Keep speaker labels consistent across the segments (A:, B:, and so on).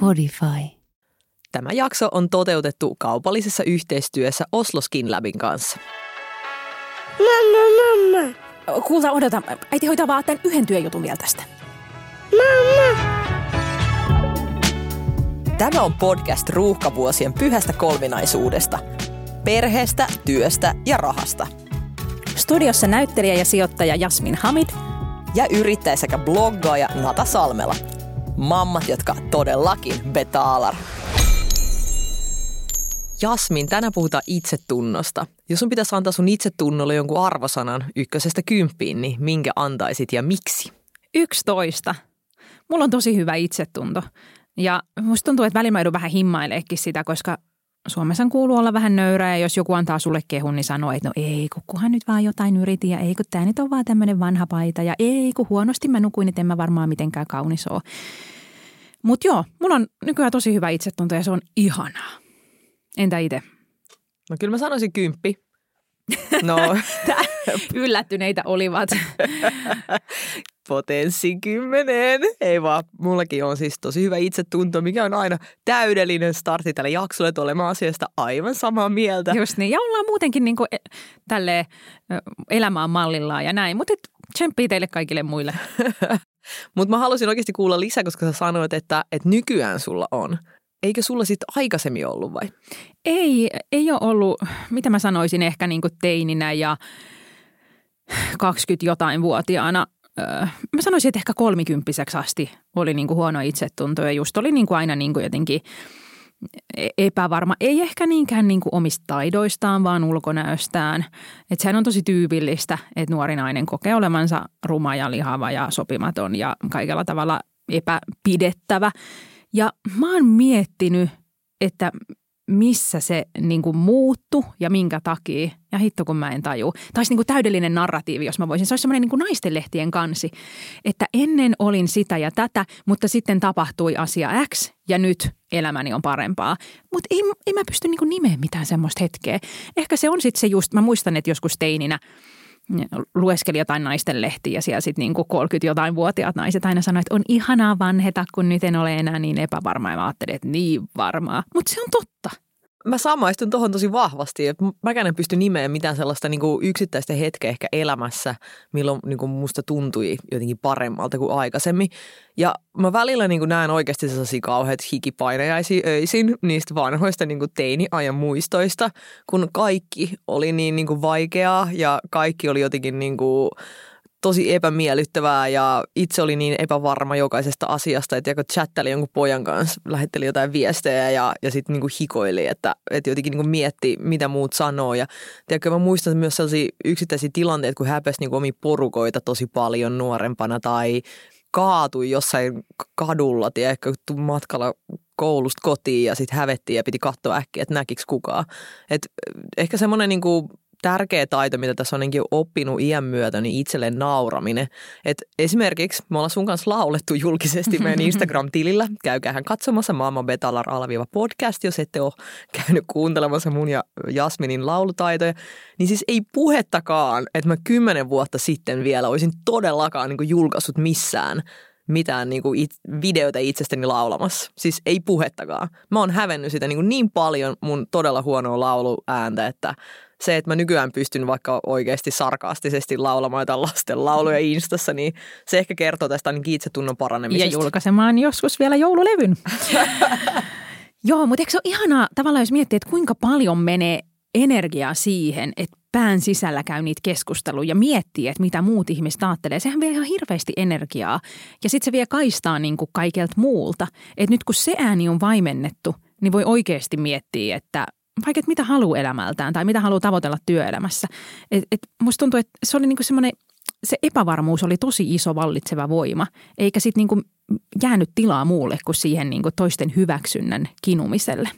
A: Podify.
B: Tämä jakso on toteutettu kaupallisessa yhteistyössä Oslo Skin Labin kanssa.
C: Mamma, mamma.
D: Kuulta, odota. Äiti hoitaa vaan tämän yhden työjutun vielä tästä.
C: Mamma.
B: Tämä on podcast ruuhkavuosien pyhästä kolminaisuudesta. Perheestä, työstä ja rahasta.
D: Studiossa näyttelijä ja sijoittaja Jasmin Hamid.
B: Ja yrittäjä sekä bloggaaja Nata Salmela. Mammat, jotka todellakin betaalar. Jasmin, tänään puhutaan itsetunnosta. Jos sun pitäisi antaa sun itsetunnolle jonkun arvosanan ykkösestä kymppiin, niin minkä antaisit ja miksi?
D: 11. Mulla on tosi hyvä itsetunto. Ja musta tuntuu, että välillä mä joudun vähän himmaileekin sitä, koska Suomessa kuuluu olla vähän nöyrä ja jos joku antaa sulle kehun, niin sanoo, että no ei, kun kunhan nyt vaan jotain yritin ja ei, kun tämä nyt on vaan tämmöinen vanha paita ja ei, kun huonosti mä nukuin, niin en mä varmaan mitenkään kaunis ole. Mutta joo, mulla on nykyään tosi hyvä itsetunto ja se on ihanaa. Entä itse?
B: No kyllä mä sanoisin kymppi. No,
D: Yllättyneitä olivat.
B: potenssi kymmeneen. Ei vaan, mullakin on siis tosi hyvä itsetunto, mikä on aina täydellinen startti tälle jaksolle, että olemme asiasta aivan samaa mieltä.
D: Just niin. Ja ollaan muutenkin niin kuin tälle elämään mallillaan ja näin. Mutta tsemppii teille kaikille muille.
B: Mutta mä halusin oikeasti kuulla lisää, koska sä sanoit, että, että nykyään sulla on. Eikö sulla sitten aikaisemmin ollut vai?
D: Ei, ei ole ollut, mitä mä sanoisin, ehkä niin kuin teininä ja 20 jotain vuotiaana. Öö, mä sanoisin, että ehkä kolmikymppiseksi asti oli niin kuin huono itsetunto ja just oli niin kuin aina niin kuin jotenkin e- epävarma. Ei ehkä niinkään niin kuin omista taidoistaan, vaan ulkonäöstään. Että sehän on tosi tyypillistä, että nuori nainen kokee olevansa ruma ja lihava ja sopimaton ja kaikella tavalla epäpidettävä. Ja mä oon miettinyt, että missä se niin kuin muuttu ja minkä takia. Ja hitto kun mä en taju. Taisi niin täydellinen narratiivi, jos mä voisin. Se olisi semmoinen niin kuin naistenlehtien kansi. Että ennen olin sitä ja tätä, mutta sitten tapahtui asia X ja nyt elämäni on parempaa. Mutta ei, ei mä pysty niin kuin nimeä mitään semmoista hetkeä. Ehkä se on sitten se just, mä muistan, että joskus teininä – lueskeli jotain naisten lehtiä ja siellä sitten niin 30 jotain vuotiaat naiset aina sanoivat, että on ihanaa vanheta, kun nyt en ole enää niin epävarma. Ja mä ajattelin, että niin varmaa. Mutta se on totta
B: mä samaistun tuohon tosi vahvasti. Mäkään en pysty nimeä mitään sellaista niin kuin yksittäistä hetkeä ehkä elämässä, milloin niin kuin musta tuntui jotenkin paremmalta kuin aikaisemmin. Ja mä välillä niin kuin näen oikeasti sellaisia kauheat hikipainajaisia öisin niistä vanhoista niin kuin teiniajan muistoista, kun kaikki oli niin, niin kuin vaikeaa ja kaikki oli jotenkin niin kuin – tosi epämiellyttävää ja itse oli niin epävarma jokaisesta asiasta, että kun chatteli jonkun pojan kanssa, lähetteli jotain viestejä ja, ja sitten niinku hikoili, että, että jotenkin niinku mietti, mitä muut sanoo. Ja tiedätkö, mä muistan myös sellaisia yksittäisiä tilanteita, kun häpesi niinku omia porukoita tosi paljon nuorempana tai kaatui jossain kadulla, tiedätkö, matkalla koulusta kotiin ja sitten hävettiin ja piti katsoa äkkiä, että näkikö kukaan. Et ehkä semmoinen niinku tärkeä taito, mitä tässä on oppinut iän myötä, niin itselleen nauraminen. Et esimerkiksi me ollaan sun kanssa laulettu julkisesti meidän Instagram-tilillä. Käykäähän katsomassa Maailman Betalar alaviiva podcast, jos ette ole käynyt kuuntelemassa mun ja Jasminin laulutaitoja. Niin siis ei puhettakaan, että mä kymmenen vuotta sitten vielä olisin todellakaan niin julkaissut missään mitään niin kuin it, videoita itsestäni laulamassa. Siis ei puhettakaan. Mä oon hävennyt sitä niin, kuin niin paljon mun todella huonoa lauluääntä, että se, että mä nykyään pystyn vaikka oikeasti sarkastisesti laulamaan jotain lasten lauluja Instassa, niin se ehkä kertoo tästä ainakin itsetunnon paranemisesta.
D: Ja julkaisemaan joskus vielä joululevyn. Joo, mutta eikö se ole ihanaa tavallaan, jos miettii, että kuinka paljon menee energiaa siihen, että pään sisällä käy niitä keskusteluja ja miettii, että mitä muut ihmiset ajattelee. Sehän vie ihan hirveästi energiaa ja sitten se vie kaistaa niin kuin kaikelta muulta. Että nyt kun se ääni on vaimennettu, niin voi oikeasti miettiä, että vaikka että mitä haluaa elämältään tai mitä haluaa tavoitella työelämässä. Et, et musta tuntuu, että se oli niinku semmoinen, se epävarmuus oli tosi iso vallitseva voima, eikä sitten niinku jäänyt tilaa muulle kuin siihen niinku toisten hyväksynnän kinumiselle.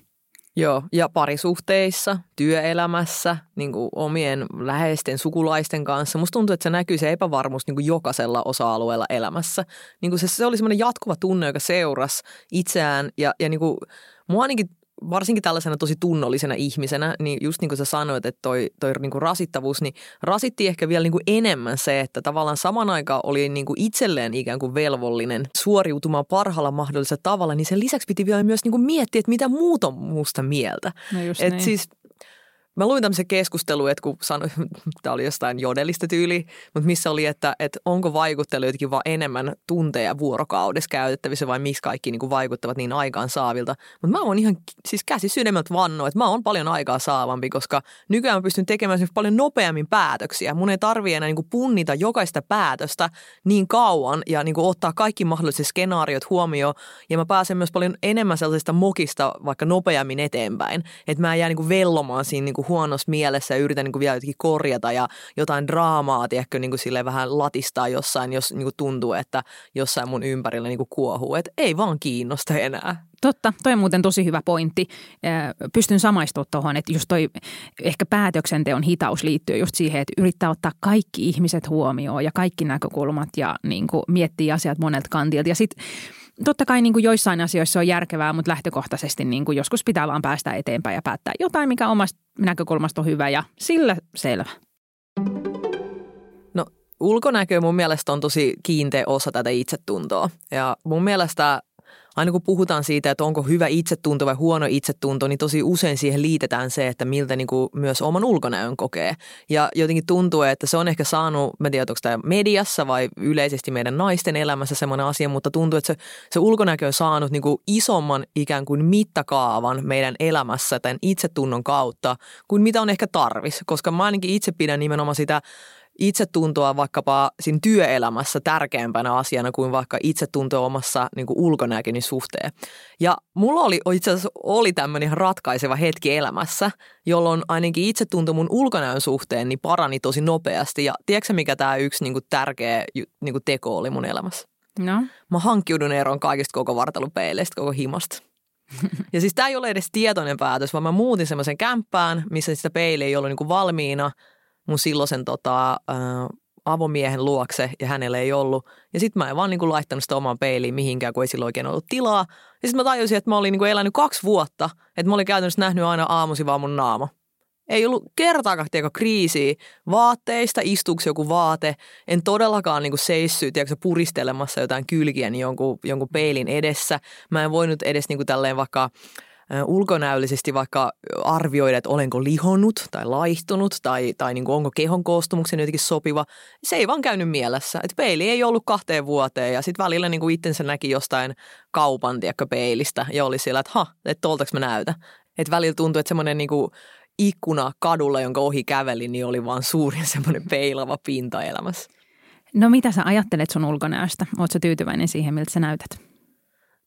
B: Joo, ja parisuhteissa, työelämässä, niin kuin omien läheisten sukulaisten kanssa. Musta tuntuu, että se näkyy se epävarmuus niin kuin jokaisella osa-alueella elämässä. Niin kuin se, se oli semmoinen jatkuva tunne, joka seurasi itseään ja, ja niin kuin, mua ainakin varsinkin tällaisena tosi tunnollisena ihmisenä, niin just niin kuin sä sanoit, että toi, toi niin kuin rasittavuus, niin rasitti ehkä vielä niin kuin enemmän se, että tavallaan saman aikaan oli niin kuin itselleen ikään kuin velvollinen suoriutumaan parhaalla mahdollisella tavalla, niin sen lisäksi piti vielä myös niin kuin miettiä, että mitä muut on muusta mieltä.
D: No just
B: Et
D: niin.
B: siis Mä luin tämmöisen keskustelun, että kun sanoin, tämä oli jostain jodelista tyyli, mutta missä oli, että, että onko vaikuttelu jotenkin vaan enemmän tunteja vuorokaudessa käytettävissä vai miksi kaikki niin vaikuttavat niin aikaan saavilta. Mutta mä oon ihan siis käsi sydämeltä vannoa, että mä oon paljon aikaa saavampi, koska nykyään mä pystyn tekemään esimerkiksi paljon nopeammin päätöksiä. Mun ei tarvi enää niin punnita jokaista päätöstä niin kauan ja niin ottaa kaikki mahdolliset skenaariot huomioon. Ja mä pääsen myös paljon enemmän sellaisesta mokista vaikka nopeammin eteenpäin. Että mä en jää niin vellomaan siinä niin huonossa mielessä ja yritän niin kuin vielä jotenkin korjata ja jotain draamaa, tiedätkö, niin kuin silleen vähän latistaa jossain, jos niin kuin tuntuu, että jossain mun ympärillä niin kuin kuohuu. Että ei vaan kiinnosta enää.
D: Totta, toi on muuten tosi hyvä pointti. Pystyn samaistumaan tuohon, että just toi ehkä päätöksenteon hitaus liittyy just siihen, että yrittää ottaa kaikki ihmiset huomioon ja kaikki näkökulmat ja niin kuin miettii asiat monelta kantilta. Ja sitten totta kai niin kuin joissain asioissa on järkevää, mutta lähtökohtaisesti niin kuin joskus pitää vaan päästä eteenpäin ja päättää jotain, mikä omasta näkökulmasta on hyvä ja sillä selvä.
B: No ulkonäkö mun mielestä on tosi kiinteä osa tätä itsetuntoa. Ja mun mielestä aina kun puhutaan siitä, että onko hyvä itsetunto vai huono itsetunto, niin tosi usein siihen liitetään se, että miltä niin kuin myös oman ulkonäön kokee. Ja jotenkin tuntuu, että se on ehkä saanut, mä tiedän, onko tämä mediassa vai yleisesti meidän naisten elämässä semmoinen asia, mutta tuntuu, että se, se ulkonäkö on saanut niin kuin isomman ikään kuin mittakaavan meidän elämässä tämän itsetunnon kautta kuin mitä on ehkä tarvis. Koska mä ainakin itse pidän nimenomaan sitä itsetuntoa vaikkapa siinä työelämässä tärkeämpänä asiana kuin vaikka itsetunto omassa niin kuin ulkonäköni suhteen. Ja mulla oli itse asiassa oli tämmöinen ihan ratkaiseva hetki elämässä, jolloin ainakin itsetunto mun ulkonäön suhteen niin parani tosi nopeasti. Ja tiedätkö mikä tämä yksi niin kuin tärkeä niin kuin teko oli mun elämässä?
D: No,
B: Mä hankkiudun eroon kaikista koko vartalopeileistä, koko himosta. Ja siis tämä ei ole edes tietoinen päätös, vaan mä muutin semmoisen kämppään, missä sitä peiliä ei ollut niinku valmiina mun silloisen tota, ä, avomiehen luokse ja hänellä ei ollut. Ja sitten mä en vaan niinku laittanut sitä omaan peiliin mihinkään, kun ei silloin oikein ollut tilaa. Ja sitten mä tajusin, että mä olin niinku elänyt kaksi vuotta, että mä olin käytännössä nähnyt aina aamusi vaan mun naama. Ei ollut kertaakaan tiedätkö, kriisiä vaatteista, istuuko joku vaate. En todellakaan niin seissy tiedätkö, puristelemassa jotain kylkiä niin jonkun, jonkun peilin edessä. Mä en voinut edes niin kuin, tälleen vaikka ulkonäöllisesti vaikka arvioida, että olenko lihonnut tai laihtunut tai, tai niin kuin onko kehon koostumuksen jotenkin sopiva. Se ei vaan käynyt mielessä. Et peili ei ollut kahteen vuoteen ja sitten välillä niin kuin itsensä näki jostain kaupan tiedätkö, peilistä ja oli siellä, että ha, että toltaks mä näytä. Et välillä tuntui, että semmoinen niin kuin ikkuna kadulla, jonka ohi kävelin, niin oli vaan suurin semmoinen peilava pinta elämässä.
D: no mitä sä ajattelet sun ulkonäöstä? Oletko tyytyväinen siihen, miltä sä näytät?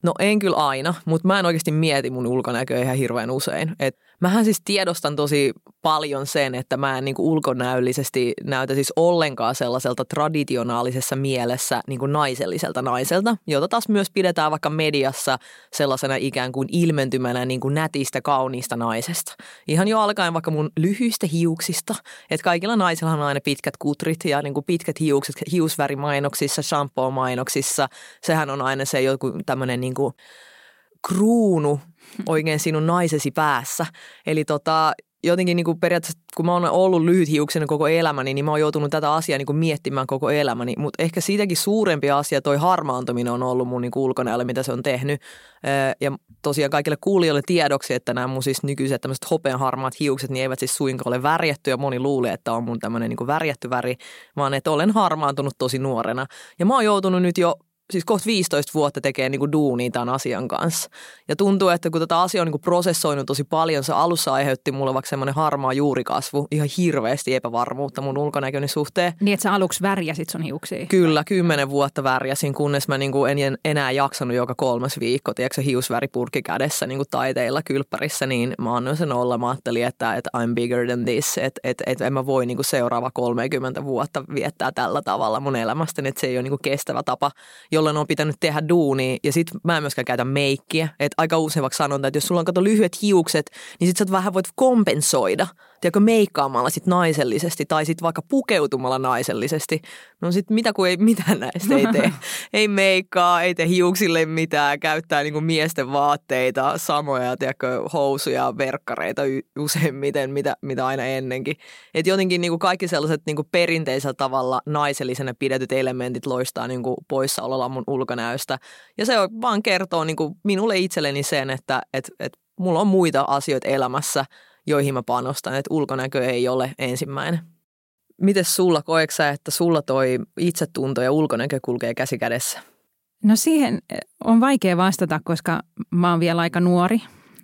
B: No en kyllä aina, mutta mä en oikeasti mieti mun ulkonäköä ihan hirveän usein. Et mähän siis tiedostan tosi paljon sen, että mä en niinku ulkonäöllisesti näytä siis ollenkaan sellaiselta traditionaalisessa mielessä niinku naiselliselta naiselta, jota taas myös pidetään vaikka mediassa sellaisena ikään kuin ilmentymänä niinku nätistä, kauniista naisesta. Ihan jo alkaen vaikka mun lyhyistä hiuksista, että kaikilla naisilla on aina pitkät kutrit ja niinku pitkät hiukset hiusvärimainoksissa, shampoo-mainoksissa. Sehän on aina se joku tämmöinen niinku kruunu oikein sinun naisesi päässä. Eli tota, jotenkin niin kuin periaatteessa, kun mä oon ollut lyhythiuksena koko elämäni, niin mä oon joutunut tätä asiaa niin kuin miettimään koko elämäni. Mutta ehkä siitäkin suurempi asia toi harmaantuminen on ollut mun niin ulkonäöllä, mitä se on tehnyt. Ja tosiaan kaikille kuulijoille tiedoksi, että nämä mun siis nykyiset tämmöiset hopeanharmaat hiukset, niin eivät siis suinkaan ole värjätty. Ja moni luulee, että on mun tämmöinen niin värjätty väri, vaan että olen harmaantunut tosi nuorena. Ja mä oon joutunut nyt jo siis kohta 15 vuotta tekee niin kuin duunia tämän asian kanssa. Ja tuntuu, että kun tätä asiaa on niin kuin prosessoinut tosi paljon, se alussa aiheutti mulle vaikka semmoinen harmaa juurikasvu, ihan hirveästi epävarmuutta mun ulkonäköni suhteen.
D: Niin, että sä aluksi värjäsit sun hiuksia.
B: Kyllä, kymmenen vuotta värjäsin, kunnes mä niin kuin en enää jaksanut joka kolmas viikko, tiedätkö, hiusväripurkki kädessä niin kuin taiteilla kylppärissä, niin mä annoin sen olla. Mä ajattelin, että, että I'm bigger than this, että, että, että en mä voi niin kuin seuraava 30 vuotta viettää tällä tavalla mun elämästäni, että se ei ole niin kuin kestävä tapa, jolloin on pitänyt tehdä duunia. Ja sit mä en myöskään käytä meikkiä. Että aika usein vaikka sanotaan, että jos sulla on kato lyhyet hiukset, niin sit sä vähän voit kompensoida tiedätkö, meikkaamalla sit naisellisesti tai sitten vaikka pukeutumalla naisellisesti. No sitten mitä kuin ei mitään näistä ei tee. ei meikkaa, ei tee hiuksille mitään, käyttää niinku miesten vaatteita, samoja tiedätkö, housuja, verkkareita useimmiten, mitä, mitä aina ennenkin. Et jotenkin niinku kaikki sellaiset niinku perinteisellä tavalla naisellisena pidetyt elementit loistaa niinku poissaololla mun ulkonäöstä. Ja se vaan kertoo niinku minulle itselleni sen, että et, et mulla on muita asioita elämässä, joihin mä panostan, että ulkonäkö ei ole ensimmäinen. Miten sulla, koeksä, että sulla toi itsetunto ja ulkonäkö kulkee käsi kädessä?
D: No siihen on vaikea vastata, koska mä oon vielä aika nuori.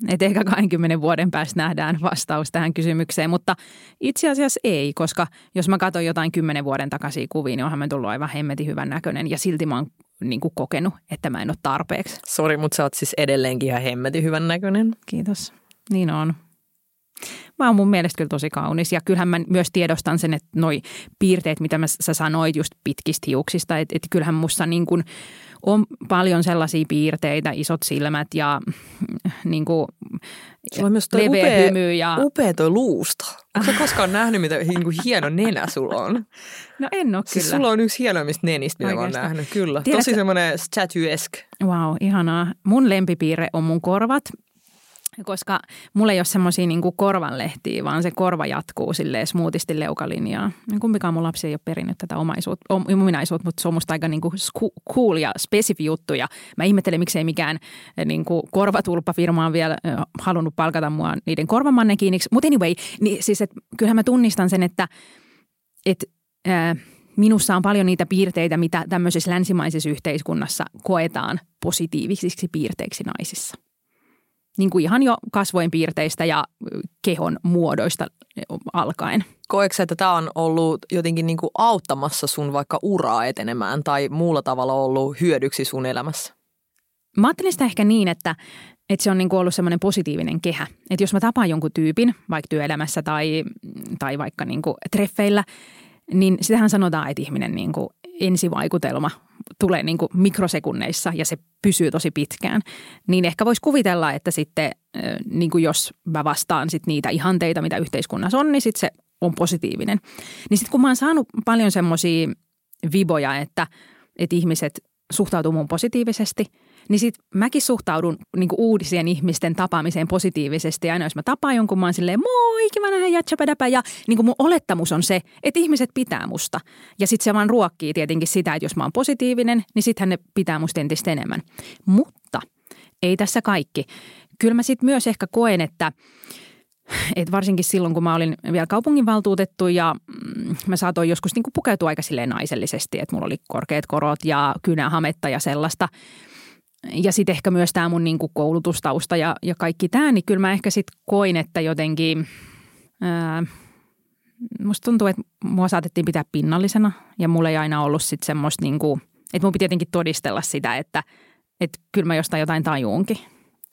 D: Et ehkä 20 vuoden päästä nähdään vastaus tähän kysymykseen, mutta itse asiassa ei, koska jos mä katson jotain 10 vuoden takaisia kuvia, niin onhan mä tullut aivan hemmetin hyvän näköinen ja silti mä oon niin kuin kokenut, että mä en ole tarpeeksi.
B: Sori, mutta sä oot siis edelleenkin ihan hemmetin hyvän näköinen.
D: Kiitos. Niin on. Mä oon mun mielestä kyllä tosi kaunis ja kyllähän mä myös tiedostan sen, että noi piirteet, mitä mä, sä sanoit just pitkistä hiuksista, että, että kyllähän musta niin kuin on paljon sellaisia piirteitä, isot silmät ja niin kuin
B: Sulla on myös toi upea, hymy ja... upea toi luusta. Onko koskaan nähnyt, mitä niin kuin hieno nenä sulla on?
D: No en ole
B: siis
D: kyllä.
B: sulla on yksi hienoimmista nenistä, mitä Oikeastaan. mä oon nähnyt. Kyllä. Tiedätkö, Tosi semmoinen statuesque.
D: Wow, ihanaa. Mun lempipiirre on mun korvat koska mulla ei ole semmoisia niin korvanlehtiä, vaan se korva jatkuu silleen smoothisti leukalinjaa. Niin kumpikaan mun lapsi ei ole perinnyt tätä omaisuutta, ominaisuutta, mutta se on musta aika niin kuin cool ja spesifi juttu. Ja mä ihmettelen, miksei mikään niin kuin korvatulppafirma on vielä halunnut palkata mua niiden korvamannekiiniksi. Mutta anyway, niin siis et, kyllähän mä tunnistan sen, että et, ää, minussa on paljon niitä piirteitä, mitä tämmöisessä länsimaisessa yhteiskunnassa koetaan positiivisiksi piirteiksi naisissa niin kuin ihan jo kasvojen piirteistä ja kehon muodoista alkaen.
B: Koetko että tämä on ollut jotenkin niin kuin auttamassa sun vaikka uraa etenemään tai muulla tavalla ollut hyödyksi sun elämässä?
D: Mä ajattelen sitä ehkä niin, että, että se on niin kuin ollut semmoinen positiivinen kehä. Että jos mä tapaan jonkun tyypin, vaikka työelämässä tai, tai vaikka niin kuin treffeillä, niin sitähän sanotaan, että ihminen niin kuin ensivaikutelma tulee niin kuin mikrosekunneissa ja se pysyy tosi pitkään. Niin ehkä voisi kuvitella, että sitten niin kuin jos mä vastaan sit niitä ihanteita, mitä yhteiskunnassa on, niin sitten se on positiivinen. Niin sitten kun mä oon saanut paljon semmoisia viboja, että, että ihmiset suhtautuu mun positiivisesti – niin sitten mäkin suhtaudun niin uudisien ihmisten tapaamiseen positiivisesti. Aina jos mä tapaan jonkun, mä oon silleen moi, kiva nähdä jätsäpädäpä. Ja niin mun olettamus on se, että ihmiset pitää musta. Ja sitten se vaan ruokkii tietenkin sitä, että jos mä oon positiivinen, niin sittenhän ne pitää musta entistä enemmän. Mutta ei tässä kaikki. Kyllä mä sitten myös ehkä koen, että et varsinkin silloin, kun mä olin vielä kaupunginvaltuutettu ja mm, mä saatoin joskus niin kuin pukeutua aika silleen naisellisesti, että mulla oli korkeat korot ja kynähametta ja sellaista – ja sitten ehkä myös tämä mun niinku koulutustausta ja, ja kaikki tämä, niin kyllä mä ehkä sitten koin, että jotenkin ää, musta tuntuu, että mua saatettiin pitää pinnallisena ja mulla ei aina ollut sitten semmoista niinku, että mun piti jotenkin todistella sitä, että, että kyllä mä jostain jotain tajuunkin.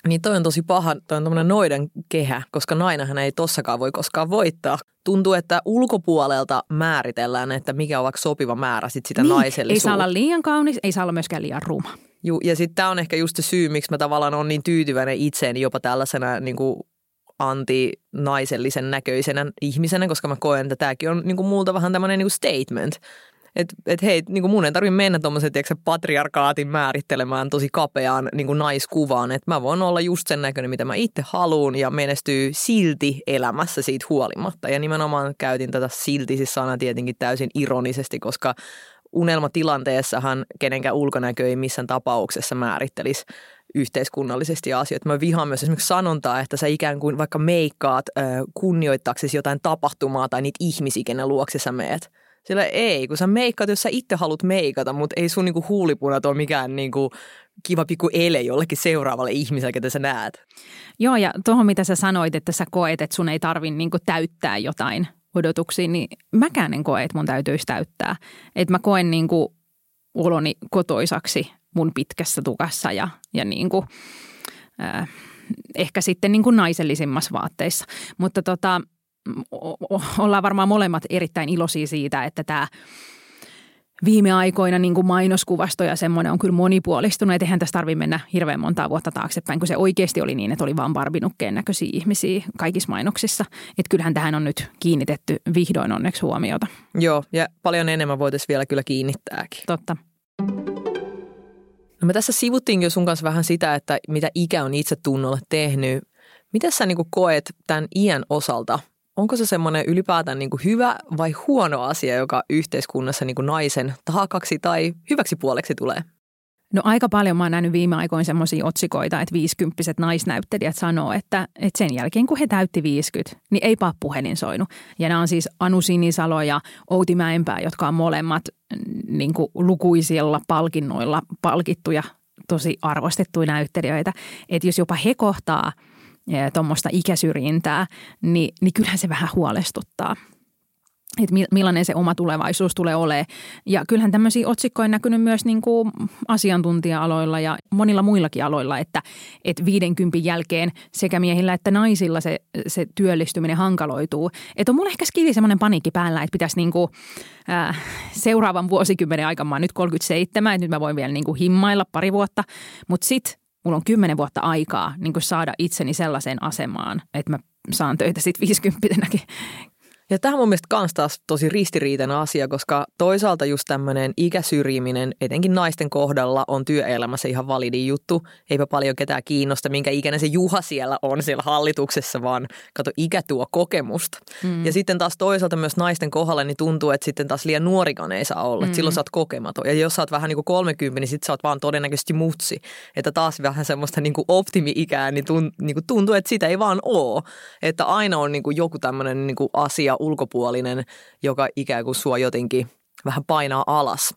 B: Niin toi on tosi paha, toi on tämmöinen noiden kehä, koska nainahan ei tossakaan voi koskaan voittaa. Tuntuu, että ulkopuolelta määritellään, että mikä on vaikka sopiva määrä sit sitä niin, naisellisuutta.
D: Ei saa olla liian kaunis, ei saa olla myöskään liian ruma.
B: Ju, ja sitten tämä on ehkä just se syy, miksi mä tavallaan on niin tyytyväinen itseeni jopa tällaisena niin kuin anti-naisellisen näköisenä ihmisenä, koska mä koen, että tämäkin on niin kuin multa vähän tämmöinen niin statement. Että et hei, niin kuin mun ei tarvitse mennä tuommoisen patriarkaatin määrittelemään tosi kapeaan niin kuin naiskuvaan. Että mä voin olla just sen näköinen, mitä mä itse haluan ja menestyy silti elämässä siitä huolimatta. Ja nimenomaan käytin tätä silti siis sana tietenkin täysin ironisesti, koska unelmatilanteessahan kenenkään ulkonäkö ei missään tapauksessa määrittelisi yhteiskunnallisesti asioita. Mä vihaan myös esimerkiksi sanontaa, että sä ikään kuin vaikka meikkaat kunnioittaaksesi jotain tapahtumaa tai niitä ihmisiä, kenen luokse sä meet. Sillä ei, kun sä meikkaat, jos sä itse haluat meikata, mutta ei sun niinku huulipunat ole mikään niinku kiva pikku ele jollekin seuraavalle ihmiselle, ketä sä näet.
D: Joo, ja tuohon mitä sä sanoit, että sä koet, että sun ei tarvi niinku täyttää jotain odotuksiin, niin mäkään en koe, että mun täytyisi täyttää. Että mä koen niin kuin oloni kotoisaksi mun pitkässä tukassa ja, ja niin kuin, äh, ehkä sitten niin kuin naisellisimmassa vaatteissa. Mutta tota, ollaan varmaan molemmat erittäin iloisia siitä, että tämä viime aikoina niin kuin mainoskuvasto ja semmoinen on kyllä monipuolistunut. Että eihän tässä tarvitse mennä hirveän montaa vuotta taaksepäin, kun se oikeasti oli niin, että oli vaan barbinukkeen näköisiä ihmisiä kaikissa mainoksissa. Että kyllähän tähän on nyt kiinnitetty vihdoin onneksi huomiota.
B: Joo, ja paljon enemmän voitaisiin vielä kyllä kiinnittääkin.
D: Totta.
B: No me tässä sivuttiin jo sun kanssa vähän sitä, että mitä ikä on itse tunnolla tehnyt. Miten sä niin koet tämän iän osalta? Onko se semmoinen ylipäätään niin hyvä vai huono asia, joka yhteiskunnassa niin naisen taakaksi tai hyväksi puoleksi tulee?
D: No aika paljon mä oon nähnyt viime aikoina semmoisia otsikoita, että viisikymppiset naisnäyttelijät sanoo, että, että sen jälkeen kun he täytti 50, niin ei puhelin soinut. Ja nämä on siis Anu Sinisalo ja Outi Mäenpää, jotka on molemmat niin kuin lukuisilla palkinnoilla palkittuja, tosi arvostettuja näyttelijöitä. Että jos jopa he kohtaa tuommoista ikäsyrjintää, niin, niin kyllähän se vähän huolestuttaa että millainen se oma tulevaisuus tulee olemaan. Ja kyllähän tämmöisiä otsikkoja on näkynyt myös niin kuin asiantuntija-aloilla ja monilla muillakin aloilla, että, että 50 jälkeen sekä miehillä että naisilla se, se työllistyminen hankaloituu. Että on mulla ehkä skidi semmoinen paniikki päällä, että pitäisi niin kuin, äh, seuraavan vuosikymmenen aikana, mä oon nyt 37, että nyt mä voin vielä niin kuin himmailla pari vuotta, mutta sitten mulla on kymmenen vuotta aikaa niin saada itseni sellaiseen asemaan, että mä saan töitä sitten 50
B: ja tämä on mun mielestä kans taas tosi ristiriitainen asia, koska toisaalta just tämmöinen ikäsyrjiminen, etenkin naisten kohdalla, on työelämässä ihan validi juttu. Eipä paljon ketään kiinnosta, minkä ikäinen se Juha siellä on siellä hallituksessa, vaan kato, ikä tuo kokemusta. Mm. Ja sitten taas toisaalta myös naisten kohdalla niin tuntuu, että sitten taas liian nuorikaan ei saa olla. Mm. Silloin sä oot kokematon. Ja jos sä oot vähän niin kuin 30, niin sitten sä oot vaan todennäköisesti mutsi. Että taas vähän semmoista niin kuin optimi-ikää, niin, niin kuin tuntuu, että sitä ei vaan ole. Että aina on niin kuin joku tämmöinen niin kuin asia ulkopuolinen, joka ikään kuin sua jotenkin vähän painaa alas.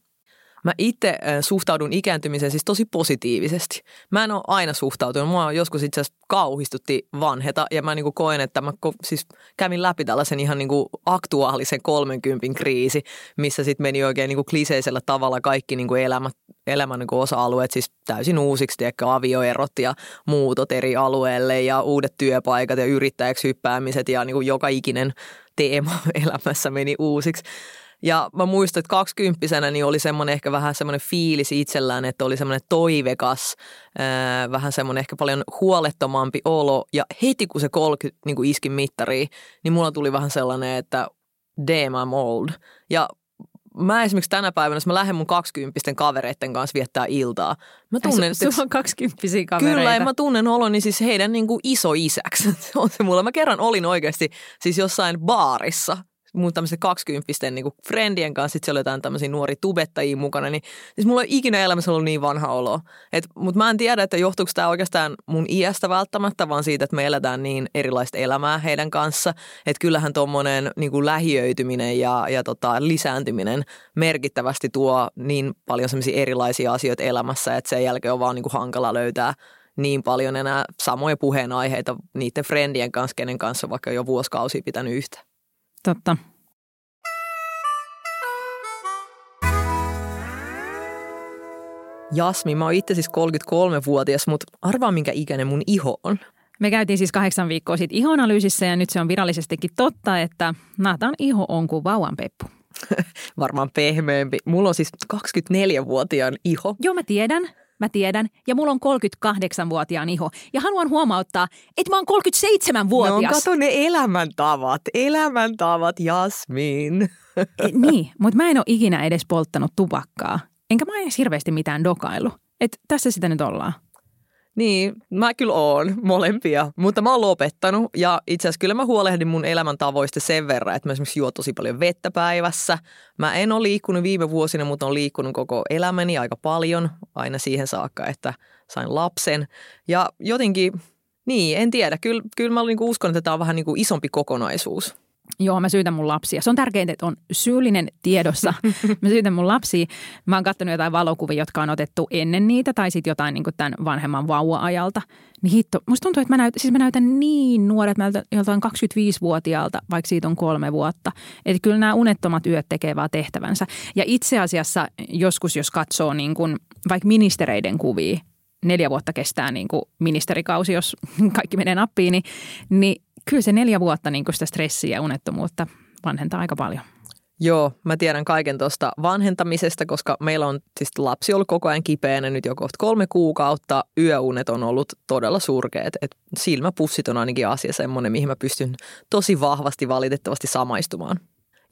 B: Mä itse suhtaudun ikääntymiseen siis tosi positiivisesti. Mä en ole aina suhtautunut. Mua joskus itse asiassa kauhistutti vanheta ja mä niinku koen, että mä siis kävin läpi tällaisen ihan niinku aktuaalisen 30 kriisi, missä sitten meni oikein niinku kliseisellä tavalla kaikki niinku elämä, elämän niinku osa-alueet siis täysin uusiksi, tiedätkö, avioerot ja muutot eri alueelle ja uudet työpaikat ja yrittäjäksi hyppäämiset ja niinku joka ikinen teema elämässä meni uusiksi. Ja mä muistan, että kaksikymppisenä niin oli semmoinen ehkä vähän semmoinen fiilis itsellään, että oli semmoinen toivekas, vähän semmoinen ehkä paljon huolettomampi olo. Ja heti kun se 30 niin kuin iski mittariin, niin mulla tuli vähän sellainen, että damn I'm old. Ja mä esimerkiksi tänä päivänä, jos mä lähden mun kaksikymppisten kavereiden kanssa viettää iltaa. Mä
D: tunnen, Su, sulla on kaksikymppisiä kavereita.
B: Kyllä, ja mä tunnen oloni siis heidän niin kuin iso isäksi. se on se mulla. Mä kerran olin oikeasti siis jossain baarissa mun tämmöisen kaksikymppisten niin friendien kanssa, sitten siellä oli jotain tämmöisiä nuoria tubettajia mukana, niin siis mulla ei ikinä elämässä ollut niin vanha olo. Mutta mä en tiedä, että johtuuko tämä oikeastaan mun iästä välttämättä, vaan siitä, että me eletään niin erilaista elämää heidän kanssa. Että kyllähän tuommoinen niin lähiöityminen ja, ja tota, lisääntyminen merkittävästi tuo niin paljon semmoisia erilaisia asioita elämässä, että sen jälkeen on vaan niin kuin hankala löytää niin paljon enää samoja puheenaiheita niiden friendien kanssa, kenen kanssa vaikka jo vuosikausia pitänyt yhtä.
D: Totta.
B: Jasmi, mä oon itse siis 33-vuotias, mutta arvaa minkä ikäinen mun iho on.
D: Me käytiin siis kahdeksan viikkoa sitten ihonalyysissä ja nyt se on virallisestikin totta, että Natan iho on kuin vauvan peppu.
B: Varmaan pehmeämpi. Mulla on siis 24-vuotiaan iho.
D: Joo, mä tiedän. Mä tiedän. Ja mulla on 38-vuotiaan iho. Ja haluan huomauttaa, että mä oon 37-vuotias.
B: No kato ne elämäntavat. Elämäntavat, Jasmin.
D: E, niin, mutta mä en ole ikinä edes polttanut tupakkaa. Enkä mä edes hirveästi mitään dokailu. Et tässä sitä nyt ollaan.
B: Niin, mä kyllä oon molempia, mutta mä oon lopettanut ja itse asiassa kyllä mä huolehdin mun elämäntavoista sen verran, että mä esimerkiksi juo tosi paljon vettä päivässä. Mä en ole liikkunut viime vuosina, mutta on liikkunut koko elämäni aika paljon, aina siihen saakka, että sain lapsen. Ja jotenkin, niin, en tiedä, kyllä, kyllä mä niinku uskon, että tämä on vähän niin kuin isompi kokonaisuus.
D: Joo, mä syytän mun lapsia. Se on tärkeintä, että on syyllinen tiedossa. mä syytän mun lapsia. Mä oon katsonut jotain valokuvia, jotka on otettu ennen niitä tai sitten jotain niin tämän vanhemman vauva-ajalta. Niin hitto, musta tuntuu, että mä näytän, siis mä näytän niin nuoret, mä näytän joltain 25-vuotiaalta, vaikka siitä on kolme vuotta. Että kyllä nämä unettomat yöt tekee vaan tehtävänsä. Ja itse asiassa joskus, jos katsoo niin kuin vaikka ministereiden kuvia, neljä vuotta kestää niin kuin ministerikausi, jos kaikki menee nappiin, niin, niin kyllä se neljä vuotta niin sitä stressiä ja unettomuutta vanhentaa aika paljon.
B: Joo, mä tiedän kaiken tuosta vanhentamisesta, koska meillä on siis lapsi ollut koko ajan kipeänä nyt jo kohta kolme kuukautta. Yöunet on ollut todella surkeat. Et silmäpussit on ainakin asia semmoinen, mihin mä pystyn tosi vahvasti valitettavasti samaistumaan.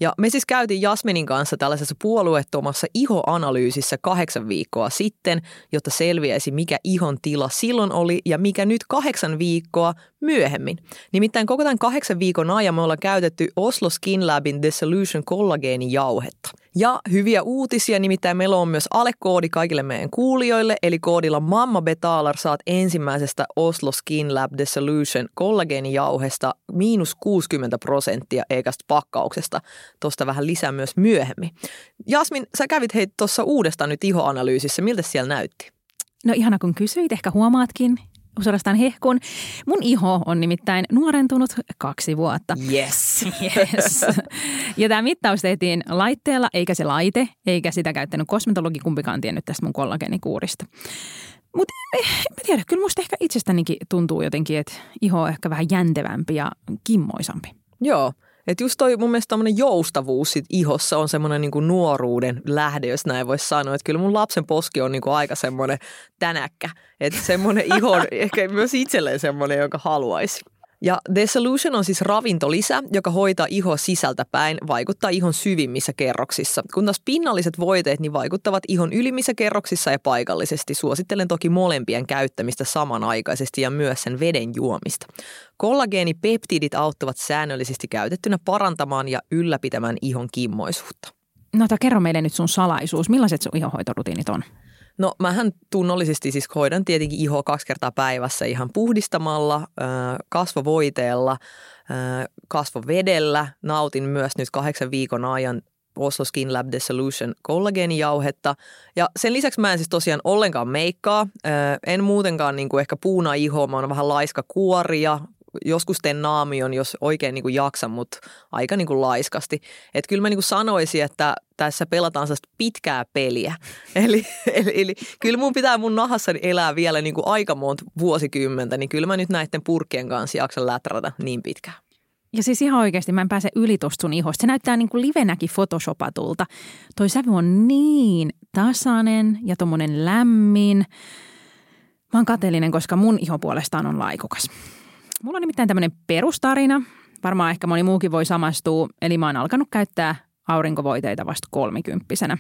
B: Ja me siis käytiin Jasminin kanssa tällaisessa puolueettomassa ihoanalyysissä kahdeksan viikkoa sitten, jotta selviäisi mikä ihon tila silloin oli ja mikä nyt kahdeksan viikkoa myöhemmin. Nimittäin koko tämän kahdeksan viikon ajan me ollaan käytetty Oslo Skin Labin The Solution kollageenijauhetta. Ja hyviä uutisia, nimittäin meillä on myös alekoodi kaikille meidän kuulijoille, eli koodilla Mamma Betalar saat ensimmäisestä Oslo Skin Lab The Solution kollageenijauhesta miinus 60 prosenttia eikästä pakkauksesta. Tuosta vähän lisää myös myöhemmin. Jasmin, sä kävit hei tuossa uudestaan nyt ihoanalyysissä. Miltä siellä näytti?
D: No ihana kun kysyit, ehkä huomaatkin suorastaan hehkun. Mun iho on nimittäin nuorentunut kaksi vuotta.
B: Yes.
D: yes. Ja tämä mittaus tehtiin laitteella, eikä se laite, eikä sitä käyttänyt kosmetologi kumpikaan tiennyt tästä mun kollageenikuurista. Mutta en tiedä, kyllä musta ehkä itsestänikin tuntuu jotenkin, että iho on ehkä vähän jäntevämpi ja kimmoisampi.
B: Joo, et just toi mun mielestä tämmöinen joustavuus sit ihossa on semmoinen niinku nuoruuden lähde, jos näin voisi sanoa. Että kyllä mun lapsen poski on niinku aika semmoinen tänäkkä. Että semmoinen iho on ehkä myös itselleen semmoinen, jonka haluaisi. Ja The Solution on siis ravintolisä, joka hoitaa iho sisältä päin, vaikuttaa ihon syvimmissä kerroksissa. Kun taas pinnalliset voiteet niin vaikuttavat ihon ylimmissä kerroksissa ja paikallisesti. Suosittelen toki molempien käyttämistä samanaikaisesti ja myös sen veden juomista. Kollageenipeptidit auttavat säännöllisesti käytettynä parantamaan ja ylläpitämään ihon kimmoisuutta.
D: No kerro meille nyt sun salaisuus. Millaiset sun ihohoitorutiinit on?
B: No mähän tunnollisesti siis hoidan tietenkin ihoa kaksi kertaa päivässä ihan puhdistamalla, kasvovoiteella, kasvovedellä. Nautin myös nyt kahdeksan viikon ajan Oslo Skin Lab The Solution kollageenijauhetta. Ja sen lisäksi mä en siis tosiaan ollenkaan meikkaa. En muutenkaan niin kuin ehkä puuna ihoa, mä oon vähän laiska kuoria, joskus teen naamion, jos oikein niin kuin jaksan, mutta aika niin kuin laiskasti. Että kyllä mä niin kuin sanoisin, että tässä pelataan sellaista pitkää peliä. Eli, eli, eli kyllä mun pitää mun nahassani elää vielä niin kuin aika monta vuosikymmentä, niin kyllä mä nyt näiden purkien kanssa jaksan läträtä niin pitkään.
D: Ja siis ihan oikeasti mä en pääse yli tosta sun ihosta. Se näyttää niin kuin livenäkin photoshopatulta. Toi sävy on niin tasainen ja tommonen lämmin. Mä oon kateellinen, koska mun iho puolestaan on laikukas. Mulla on nimittäin tämmöinen perustarina. Varmaan ehkä moni muukin voi samastua. Eli mä oon alkanut käyttää aurinkovoiteita vasta kolmikymppisenä.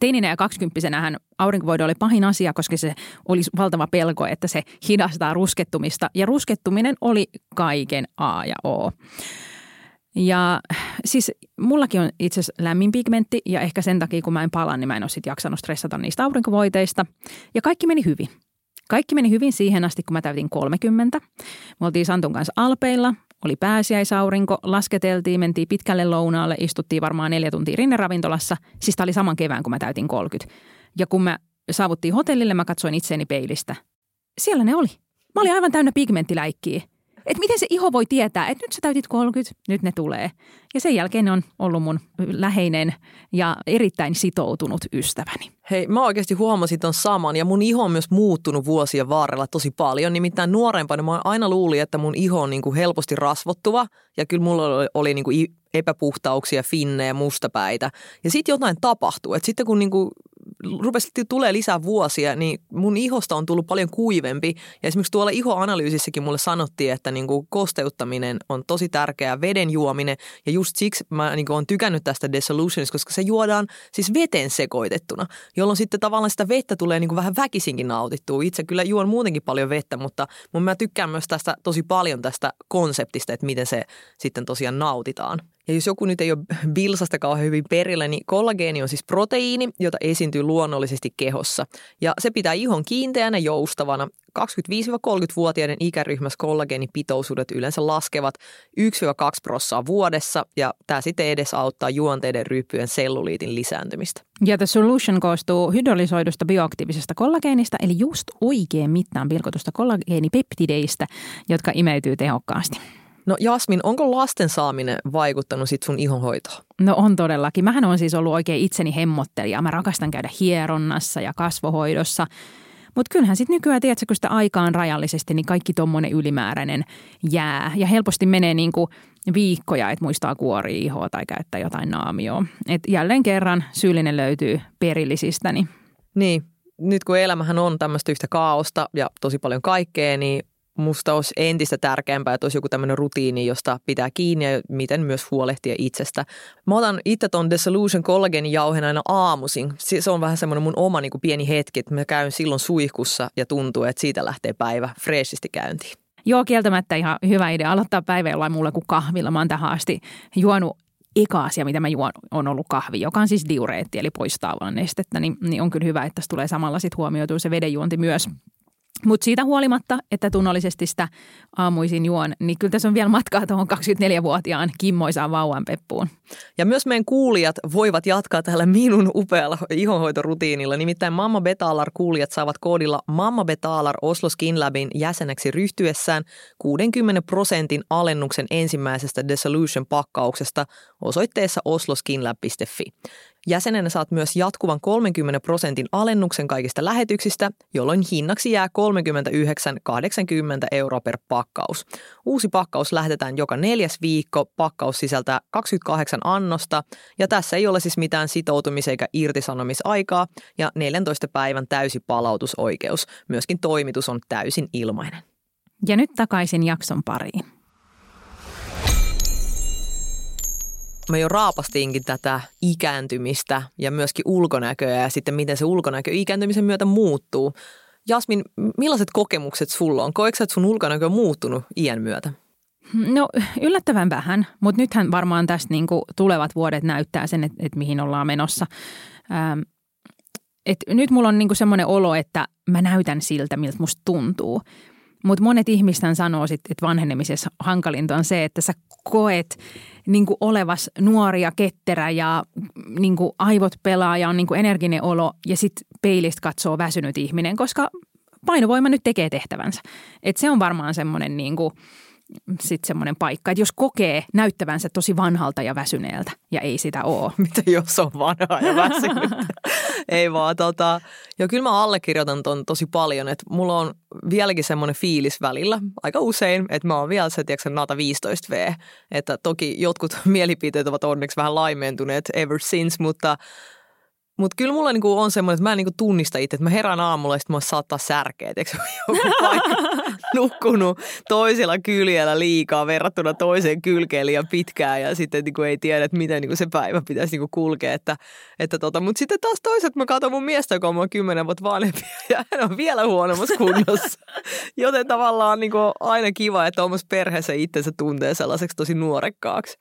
D: Teininä ja kaksikymppisenähän aurinkovoide oli pahin asia, koska se oli valtava pelko, että se hidastaa ruskettumista. Ja ruskettuminen oli kaiken A ja O. Ja siis mullakin on itse asiassa lämmin pigmentti ja ehkä sen takia kun mä en pala, niin mä en ole sit jaksanut stressata niistä aurinkovoiteista. Ja kaikki meni hyvin. Kaikki meni hyvin siihen asti, kun mä täytin 30. Me oltiin Santun kanssa Alpeilla, oli pääsiäisaurinko, lasketeltiin, mentiin pitkälle lounaalle, istuttiin varmaan neljä tuntia rinneravintolassa. Siis tämä oli saman kevään, kun mä täytin 30. Ja kun mä saavuttiin hotellille, mä katsoin itseeni peilistä. Siellä ne oli. Mä olin aivan täynnä pigmenttiläikkiä. Että miten se iho voi tietää, että nyt sä täytit 30, nyt ne tulee. Ja sen jälkeen ne on ollut mun läheinen ja erittäin sitoutunut ystäväni.
B: Hei, mä oikeasti huomasin ton saman ja mun iho on myös muuttunut vuosien varrella tosi paljon. Nimittäin nuorempana mä aina luulin, että mun iho on niin kuin helposti rasvottuva ja kyllä mulla oli, oli niin kuin epäpuhtauksia, finnejä, mustapäitä. Ja sitten jotain tapahtuu. Sitten kun niinku rupesi tulee lisää vuosia, niin mun ihosta on tullut paljon kuivempi. Ja esimerkiksi tuolla ihoanalyysissäkin mulle sanottiin, että niin kuin kosteuttaminen on tosi tärkeää, veden juominen. Ja just siksi mä niin kuin olen tykännyt tästä Desolutionista, koska se juodaan siis veten sekoitettuna, jolloin sitten tavallaan sitä vettä tulee niin kuin vähän väkisinkin nautittua. Itse kyllä juon muutenkin paljon vettä, mutta mun mä tykkään myös tästä tosi paljon tästä konseptista, että miten se sitten tosiaan nautitaan. Ja jos joku nyt ei ole bilsasta kauhean hyvin perillä, niin kollageeni on siis proteiini, jota esiintyy luonnollisesti kehossa. Ja se pitää ihon kiinteänä joustavana. 25-30-vuotiaiden ikäryhmässä kollageenipitoisuudet yleensä laskevat 1-2 prossaa vuodessa ja tämä sitten edesauttaa juonteiden ryppyjen selluliitin lisääntymistä.
D: Ja The Solution koostuu hydrolysoidusta bioaktiivisesta kollageenista, eli just oikein mittaan pilkotusta kollageenipeptideistä, jotka imeytyy tehokkaasti.
B: No Jasmin, onko lasten saaminen vaikuttanut sit sun ihonhoitoon?
D: No on todellakin. Mähän on siis ollut oikein itseni hemmottelija. Mä rakastan käydä hieronnassa ja kasvohoidossa. Mutta kyllähän sitten nykyään, tiedätkö, kun sitä aikaan rajallisesti, niin kaikki tuommoinen ylimääräinen jää. Ja helposti menee niin kuin viikkoja, että muistaa kuori ihoa tai käyttää jotain naamioa. Et jälleen kerran syyllinen löytyy perillisistäni.
B: Niin, nyt kun elämähän on tämmöistä yhtä kaaosta ja tosi paljon kaikkea, niin musta olisi entistä tärkeämpää, että olisi joku tämmöinen rutiini, josta pitää kiinni ja miten myös huolehtia itsestä. Mä otan itse ton The Solution Collagenin jauhen aina aamuisin. Se on vähän semmoinen mun oma niin kuin pieni hetki, että mä käyn silloin suihkussa ja tuntuu, että siitä lähtee päivä freshisti käyntiin.
D: Joo, kieltämättä ihan hyvä idea aloittaa päivä jollain muulla kuin kahvilla. Mä oon tähän asti juonut eka asia, mitä mä juon, on ollut kahvi, joka on siis diureetti, eli poistaa vaan nestettä, niin, niin on kyllä hyvä, että tässä tulee samalla sitten huomioitua se vedenjuonti myös. Mutta siitä huolimatta, että tunnollisesti sitä aamuisin juon, niin kyllä tässä on vielä matkaa tuohon 24-vuotiaan kimmoisaan vauvan peppuun.
B: Ja myös meidän kuulijat voivat jatkaa tällä minun upealla ihonhoitorutiinilla. Nimittäin Mamma Betalar kuulijat saavat koodilla Mamma Betalar Oslo Skin Labin jäseneksi ryhtyessään 60 prosentin alennuksen ensimmäisestä The Solution pakkauksesta osoitteessa osloskinlab.fi. Jäsenenä saat myös jatkuvan 30 prosentin alennuksen kaikista lähetyksistä, jolloin hinnaksi jää 39,80 euroa per pakkaus. Uusi pakkaus lähetetään joka neljäs viikko. Pakkaus sisältää 28 annosta ja tässä ei ole siis mitään sitoutumis- eikä irtisanomisaikaa ja 14 päivän täysi palautusoikeus. Myöskin toimitus on täysin ilmainen.
D: Ja nyt takaisin jakson pariin.
B: Me jo raapastiinkin tätä ikääntymistä ja myöskin ulkonäköä ja sitten miten se ulkonäkö ikääntymisen myötä muuttuu. Jasmin, millaiset kokemukset sulla on? Koetko että sun ulkonäkö on muuttunut iän myötä?
D: No yllättävän vähän, mutta nythän varmaan tästä niin kuin tulevat vuodet näyttää sen, että, että mihin ollaan menossa. Ähm, et nyt mulla on niin semmoinen olo, että mä näytän siltä, miltä musta tuntuu. Mutta monet ihmisten sanoo sitten, että vanhenemisessa hankalinta on se, että sä koet niin kuin olevas nuori ja ketterä ja niin kuin aivot pelaa ja on niin kuin energinen olo ja sitten peilistä katsoo väsynyt ihminen, koska painovoima nyt tekee tehtävänsä. Et se on varmaan semmoinen niin kuin – sitten semmoinen paikka, että jos kokee näyttävänsä tosi vanhalta ja väsyneeltä ja ei sitä ole.
B: Mitä jos on vanha ja väsynyt? ei vaan tota, jo kyllä mä allekirjoitan ton tosi paljon, että mulla on vieläkin semmoinen fiilis välillä aika usein, että mä oon vielä se, tiedätkö, Nata 15V, että toki jotkut mielipiteet ovat onneksi vähän laimentuneet ever since, mutta mutta kyllä mulla niinku on semmoinen, että mä en niinku tunnista itse, että mä herään aamulla ja sitten mä saattaa särkeä, eikö joku nukkunut toisella kyljellä liikaa verrattuna toiseen kylkeen liian pitkään ja sitten niinku ei tiedä, että miten niinku se päivä pitäisi niinku kulkea. Että, että tota. Mutta sitten taas toiset mä katson mun miestä, joka on kymmenen vuotta vanhempi ja hän on vielä huonommassa kunnossa. Joten tavallaan on niinku aina kiva, että omassa perheessä itsensä tuntee sellaiseksi tosi nuorekkaaksi.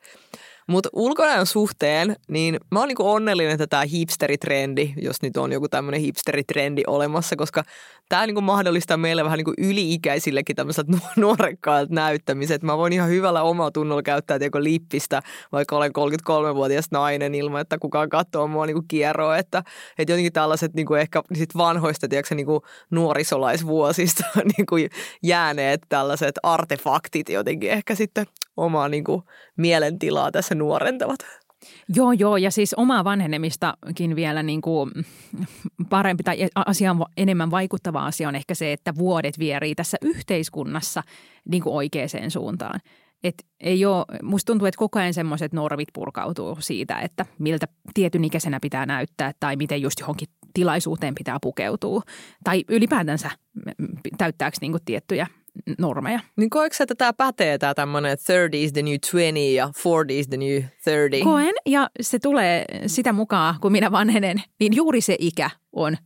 B: Mutta ulkonäön suhteen, niin mä oon niinku onnellinen, että tämä hipsteritrendi, jos nyt on joku tämmöinen hipsteritrendi olemassa, koska tämä niinku mahdollistaa meille vähän niinku yli-ikäisillekin tämmöiset nuorekkaat näyttämiset. Mä voin ihan hyvällä omalla tunnolla käyttää tiedätkö, lippistä, vaikka olen 33-vuotias nainen ilman, että kukaan katsoo mua niinku kierroa. Että, että jotenkin tällaiset niinku ehkä sit vanhoista tiedätkö, niinku nuorisolaisvuosista niinku jääneet tällaiset artefaktit jotenkin ehkä sitten omaa niinku mielentilaa tässä nuorentavat.
D: Joo, joo, ja siis omaa vanhenemistakin vielä niin kuin parempi tai asiaan enemmän vaikuttava asia on ehkä se, että vuodet vierii tässä yhteiskunnassa niin kuin oikeaan suuntaan. Et ei ole, musta tuntuu, että koko ajan semmoiset normit purkautuu siitä, että miltä tietyn ikäisenä pitää näyttää tai miten just johonkin tilaisuuteen pitää pukeutua. Tai ylipäätänsä täyttääkö niin tiettyjä normeja.
B: Niin koetko että tämä pätee, tämä tämmöinen 30 is the new 20 ja 40 is the new 30?
D: Koen, ja se tulee sitä mukaan, kun minä vanhenen, niin juuri se ikä on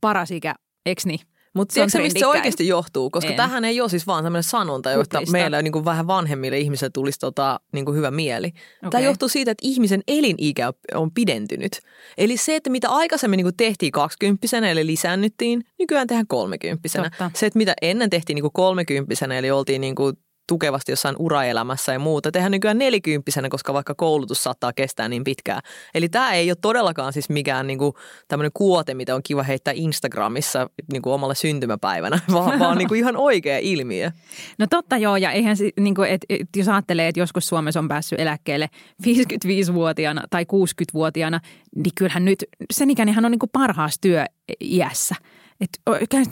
D: paras ikä, eikö niin?
B: Mutta tiedätkö mistä se oikeasti johtuu? Koska en. tähän ei ole siis vaan sellainen sanonta, josta meillä niin kuin vähän vanhemmille ihmisille tulisi tota, niin kuin hyvä mieli. Okay. Tämä johtuu siitä, että ihmisen elinikä on pidentynyt. Eli se, että mitä aikaisemmin niin kuin tehtiin 20 eli lisännyttiin, nykyään tehdään 30 Se, että mitä ennen tehtiin niin kuin 30 eli oltiin niin kuin tukevasti jossain uraelämässä ja muuta. Tehdään nykyään nelikymppisenä, koska vaikka koulutus saattaa kestää niin pitkään. Eli tämä ei ole todellakaan siis mikään niinku tämmöinen kuote, mitä on kiva heittää Instagramissa niinku omalla syntymäpäivänä, vaan, vaan niinku ihan oikea ilmiö.
D: No totta joo, ja eihän niinku, et, et, jos ajattelee, että joskus Suomessa on päässyt eläkkeelle 55-vuotiaana tai 60-vuotiaana, niin kyllähän nyt sen ikäinenhän on niinku parhaassa työiässä – Että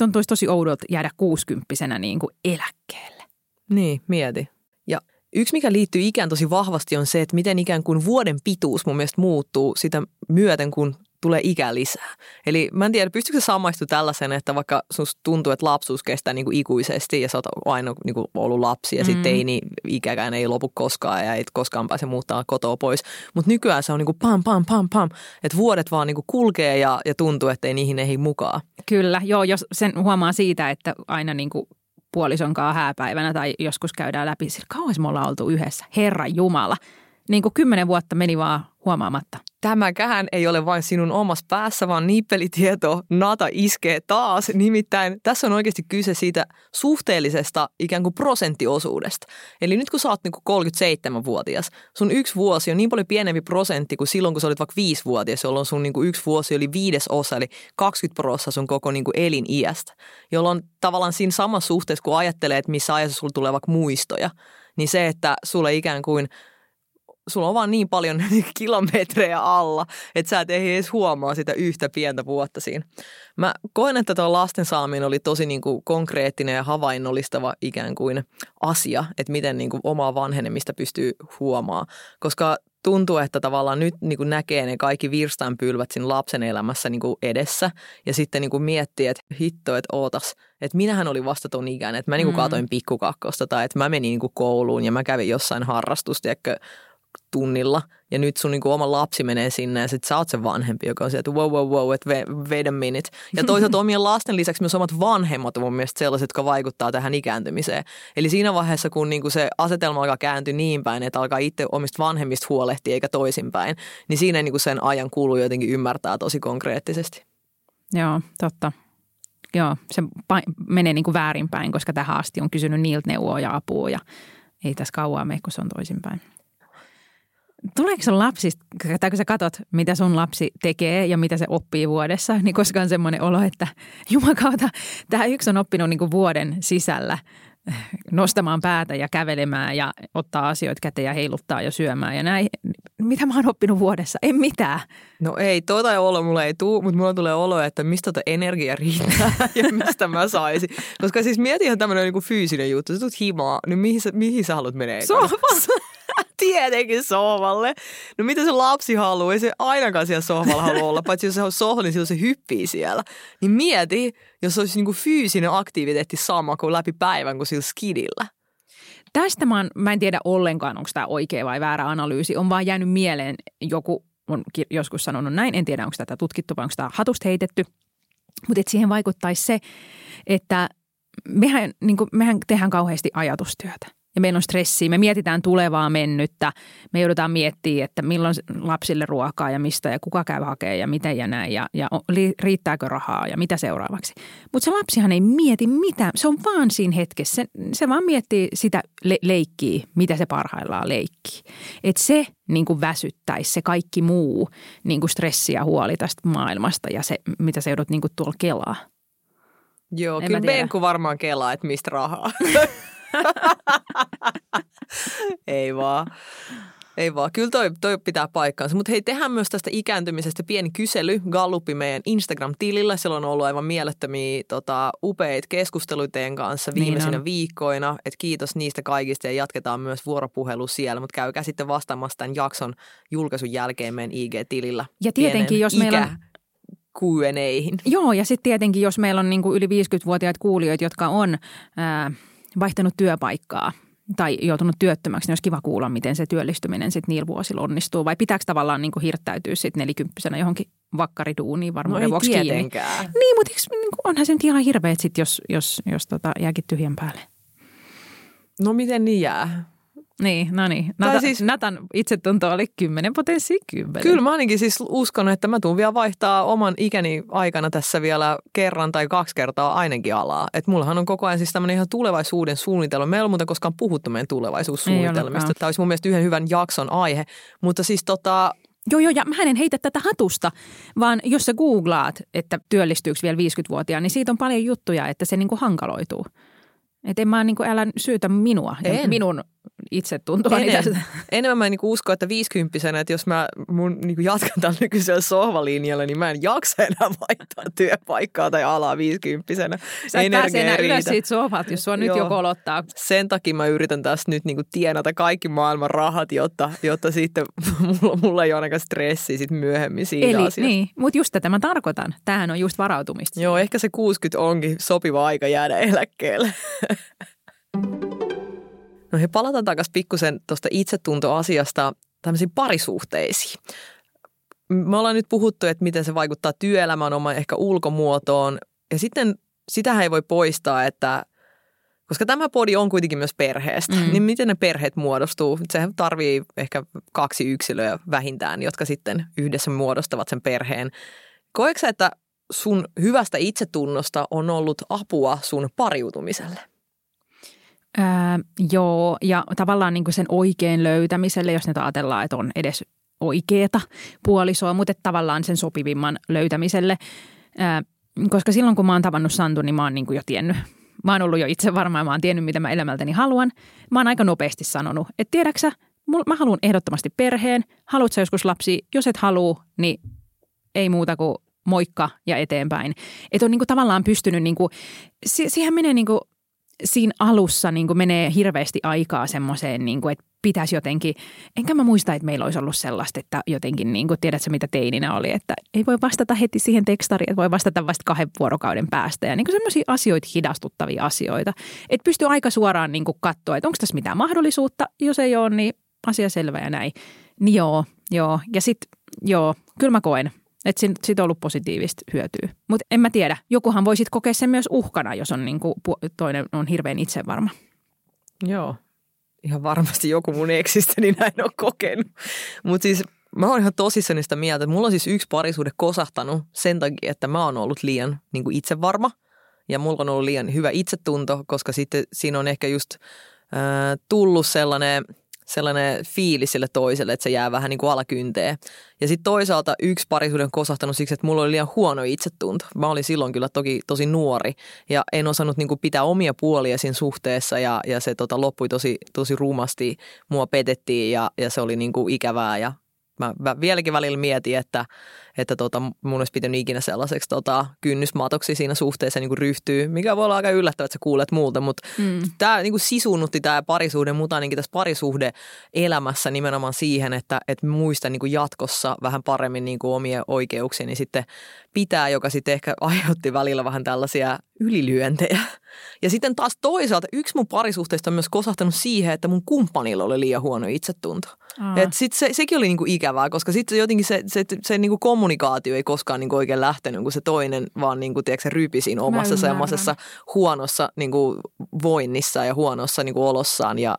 D: on tosi oudolta jäädä kuusikymppisenä niin kuin eläkkeelle.
B: Niin, mieti. Ja yksi, mikä liittyy ikään tosi vahvasti, on se, että miten ikään kuin vuoden pituus mun mielestä muuttuu sitä myöten, kun tulee ikä lisää. Eli mä en tiedä, pystyykö se samaistu tällaisen, että vaikka susta tuntuu, että lapsuus kestää niin kuin ikuisesti ja sä oot aina niin kuin ollut lapsi ja mm. sitten teini ikäkään ei lopu koskaan ja ei koskaan pääse muuttaa kotoa pois. Mutta nykyään se on niin kuin pam, pam, pam, pam, että vuodet vaan niin kuin kulkee ja, ja tuntuu, että ei niihin ehdi mukaan.
D: Kyllä, joo, jos sen huomaa siitä, että aina niin kuin puolisonkaan hääpäivänä tai joskus käydään läpi, kauan me ollaan oltu yhdessä, Herra Jumala. Niin kuin kymmenen vuotta meni vaan huomaamatta.
B: Tämäkään ei ole vain sinun omassa päässä, vaan nippelitieto Nata iskee taas. Nimittäin tässä on oikeasti kyse siitä suhteellisesta ikään kuin prosenttiosuudesta. Eli nyt kun sä oot niin 37-vuotias, sun yksi vuosi on niin paljon pienempi prosentti kuin silloin, kun sä olit vaikka viisivuotias, jolloin sun niin kuin yksi vuosi oli viides osa, eli 20 prosenttia sun koko niin kuin eliniästä. Jolloin tavallaan siinä samassa suhteessa, kun ajattelee, että missä ajassa sulla tulee vaikka muistoja, niin se, että sulle ikään kuin – sulla on vaan niin paljon kilometrejä alla, että sä et edes huomaa sitä yhtä pientä vuotta siinä. Mä koen, että tuo lasten saaminen oli tosi niin kuin konkreettinen ja havainnollistava ikään kuin asia, että miten niin kuin omaa vanhenemista pystyy huomaa, koska tuntuu, että tavallaan nyt niin kuin näkee ne kaikki virstanpylvät siinä lapsen elämässä niin kuin edessä ja sitten niin kuin miettii, että hitto, että ootas, että minähän olin vasta ton ikäinen, että mä niin kuin mm. katoin pikkukakkosta tai että mä menin niin kuin kouluun ja mä kävin jossain harrastusta, tunnilla ja nyt sun niinku oma lapsi menee sinne ja sitten sä oot se vanhempi, joka on sieltä wow, wow, wow, että wait a minute. Ja toisaalta omien lasten lisäksi myös omat vanhemmat on mun mielestä sellaiset, jotka vaikuttaa tähän ikääntymiseen. Eli siinä vaiheessa, kun niinku se asetelma alkaa kääntyä niin päin, että alkaa itse omista vanhemmista huolehtia eikä toisinpäin, niin siinä niinku sen ajan kulu jotenkin ymmärtää tosi konkreettisesti.
D: Joo, totta. Joo, se menee niin kuin väärinpäin, koska tähän asti on kysynyt niiltä neuvoa ja apua ja ei tässä kauaa mene, kun se on toisinpäin. Tuleeko sun lapsista, tai kun sä katot, mitä sun lapsi tekee ja mitä se oppii vuodessa, niin koska on semmoinen olo, että jumakauta, tämä yksi on oppinut niin kuin vuoden sisällä nostamaan päätä ja kävelemään ja ottaa asioita käteen ja heiluttaa ja syömään ja näin. Mitä mä oon oppinut vuodessa? En mitään.
B: No ei, tuota olo mulle ei tule, mutta mulla tulee olo, että mistä tuota energia riittää ja mistä mä saisin. Koska siis mieti ihan tämmöinen niin fyysinen juttu. Sä tulet himaa, niin mihin sä, mihin sä haluat mennä?
D: Sohvassa.
B: Tietenkin sohvalle. No mitä se lapsi haluaa? Ei se ainakaan siellä sohvalla halua olla, paitsi jos se on sohvalla, niin silloin se hyppii siellä. Niin mieti, jos olisi niinku fyysinen aktiviteetti sama kuin läpi päivän kuin sillä skidillä.
D: Tästä mä, oon, mä en tiedä ollenkaan, onko tämä oikea vai väärä analyysi. On vaan jäänyt mieleen, joku on joskus sanonut näin. En tiedä, onko tätä tutkittu vai onko tämä hatusta heitetty. Mutta siihen vaikuttaisi se, että mehän, niin kuin, mehän tehdään kauheasti ajatustyötä ja meillä on stressiä. Me mietitään tulevaa mennyttä. Me joudutaan miettimään, että milloin lapsille ruokaa ja mistä ja kuka käy hakemaan ja miten ja näin ja, ja riittääkö rahaa ja mitä seuraavaksi. Mutta se lapsihan ei mieti mitään. Se on vaan siinä hetkessä. Se, se vaan miettii sitä le- leikkiä, mitä se parhaillaan leikkii. Että se niin kuin väsyttäisi se kaikki muu niin kuin stressi ja huoli tästä maailmasta ja se, mitä se joudut niin kuin tuolla kelaa.
B: Joo, en kyllä Benku varmaan kelaa, että mistä rahaa. Ei vaan. Ei vaan. Kyllä toi, toi pitää paikkaansa. Mutta hei, tehdään myös tästä ikääntymisestä pieni kysely. Gallupi meidän Instagram-tilillä. Siellä on ollut aivan mielettömiä tota, upeita keskusteluita teidän kanssa niin viimeisinä niin viikkoina. Et kiitos niistä kaikista ja jatketaan myös vuoropuhelu siellä. Mutta käykää sitten vastaamassa tämän jakson julkaisun jälkeen meidän IG-tilillä.
D: Ja tietenkin, jos meillä on
B: Q&Aihin.
D: Joo, ja sitten tietenkin, jos meillä on niinku yli 50-vuotiaita kuulijoita, jotka on ää, vaihtanut työpaikkaa tai joutunut työttömäksi, niin olisi kiva kuulla, miten se työllistyminen sitten niillä vuosilla onnistuu. Vai pitääkö tavallaan niin hirttäytyä sitten nelikymppisenä johonkin vakkariduuniin varmaan no vuoksi kiinni? Niin, mutta eikö, niin onhan se nyt ihan hirveet sitten, jos, jos, jos tota, jääkin tyhjän päälle.
B: No miten niin jää?
D: Niin, no niin. Nata, siis, Natan itsetunto oli 10 potenssi 10.
B: Kyllä mä ainakin siis uskon, että mä tuun vielä vaihtaa oman ikäni aikana tässä vielä kerran tai kaksi kertaa ainakin alaa. Että mullahan on koko ajan siis tämmöinen ihan tulevaisuuden suunnitelma. Meillä ei ole muuten koskaan puhuttu meidän tulevaisuussuunnitelmista. Tämä olisi mun mielestä yhden hyvän jakson aihe. Mutta siis tota,
D: Joo, joo, ja mä en heitä tätä hatusta, vaan jos sä googlaat, että työllistyykö vielä 50-vuotiaan, niin siitä on paljon juttuja, että se niin kuin hankaloituu. Että en mä niin kuin, älä syytä minua en. Ja minun itsetuntoa.
B: Enemmän, enemmän mä niinku uskon, että viisikymppisenä, että jos mä mun niinku jatkan tällä nykyisellä sohvalinjalla, niin mä en jaksa enää vaihtaa työpaikkaa tai alaa viisikymppisenä.
D: Sä et pääse enää ylös siitä sohvalta, jos sua nyt Joo. joku olottaa.
B: Sen takia mä yritän tässä nyt niinku tienata kaikki maailman rahat, jotta, jotta sitten mulla, mulla ei ole ainakaan stressi sit myöhemmin siitä
D: Eli,
B: asiasta.
D: Niin, mutta just tätä mä tarkoitan. Tämähän on just varautumista.
B: Joo, ehkä se 60 onkin sopiva aika jäädä eläkkeelle. No he palataan takaisin pikkusen tuosta itsetuntoasiasta tämmöisiin parisuhteisiin. Me ollaan nyt puhuttu, että miten se vaikuttaa työelämään, oma ehkä ulkomuotoon. Ja sitten sitähän ei voi poistaa, että koska tämä podi on kuitenkin myös perheestä, mm. niin miten ne perheet muodostuu? Sehän tarvii ehkä kaksi yksilöä vähintään, jotka sitten yhdessä muodostavat sen perheen. Koetko että sun hyvästä itsetunnosta on ollut apua sun pariutumiselle?
D: Öö, joo, ja tavallaan niin kuin sen oikein löytämiselle, jos nyt ajatellaan, että on edes oikeeta puolisoa, mutta tavallaan sen sopivimman löytämiselle. Öö, koska silloin, kun mä oon tavannut Santu, niin mä oon niin kuin jo tiennyt. Mä oon ollut jo itse varma ja mä oon tiennyt, mitä mä elämältäni haluan. Mä oon aika nopeasti sanonut, että tiedäksä, mä haluan ehdottomasti perheen. Haluatko joskus lapsi? Jos et halua, niin ei muuta kuin moikka ja eteenpäin. Että on niin kuin tavallaan pystynyt, niin kuin, siihen menee niin kuin siinä alussa niin kuin menee hirveästi aikaa semmoiseen, niin kuin, että pitäisi jotenkin, enkä mä muista, että meillä olisi ollut sellaista, että jotenkin, niin kuin, tiedätkö mitä teininä oli, että ei voi vastata heti siihen tekstariin, että voi vastata vasta kahden vuorokauden päästä. Ja niin semmoisia asioita, hidastuttavia asioita, että pystyy aika suoraan niin kuin katsoa, että onko tässä mitään mahdollisuutta, jos ei ole, niin asia selvä ja näin. Niin joo, joo. Ja sitten joo, kyllä mä koen, että siitä on ollut positiivista hyötyä. Mutta en mä tiedä. Jokuhan voisit kokea sen myös uhkana, jos on niinku, toinen on hirveän itsevarma.
B: Joo. Ihan varmasti joku mun eksistäni näin on kokenut. Mutta siis mä oon ihan tosissani sitä mieltä, että mulla on siis yksi parisuhde kosahtanut sen takia, että mä oon ollut liian niin kuin itsevarma. Ja mulla on ollut liian hyvä itsetunto, koska sitten siinä on ehkä just äh, tullut sellainen – sellainen fiilis sille toiselle, että se jää vähän niin kuin alakynteen. Ja sitten toisaalta yksi parisuuden kosahtanut siksi, että mulla oli liian huono itsetunto. Mä olin silloin kyllä toki tosi nuori ja en osannut niin kuin pitää omia puolia siinä suhteessa ja, ja se tota, loppui tosi, tosi rumasti. Mua petettiin ja, ja se oli niin kuin ikävää ja mä, mä vieläkin välillä mietin, että, että tota, mun olisi pitänyt ikinä sellaiseksi tota, kynnysmatoksi siinä suhteessa niin ryhtyy, mikä voi olla aika yllättävää, että sä kuulet muuta, mutta mm. tämä niin sisunnutti tämä parisuhde, mutta ainakin tässä parisuhde elämässä nimenomaan siihen, että, että muistan niin jatkossa vähän paremmin niin omia oikeuksia, niin sitten pitää, joka sitten ehkä aiheutti välillä vähän tällaisia ylilyöntejä. Ja sitten taas toisaalta yksi mun parisuhteista on myös kosahtanut siihen, että mun kumppanilla oli liian huono itsetunto. Et sit se, sekin oli niinku ikävää, koska sitten jotenkin se, se, se, se niinku kommunikaatio ei koskaan niinku oikein lähtenyt, kun se toinen vaan niinku, tiedätkö, se rypi siinä omassa semmoisessa huonossa niinku, voinnissa ja huonossa niinku, olossaan. Ja,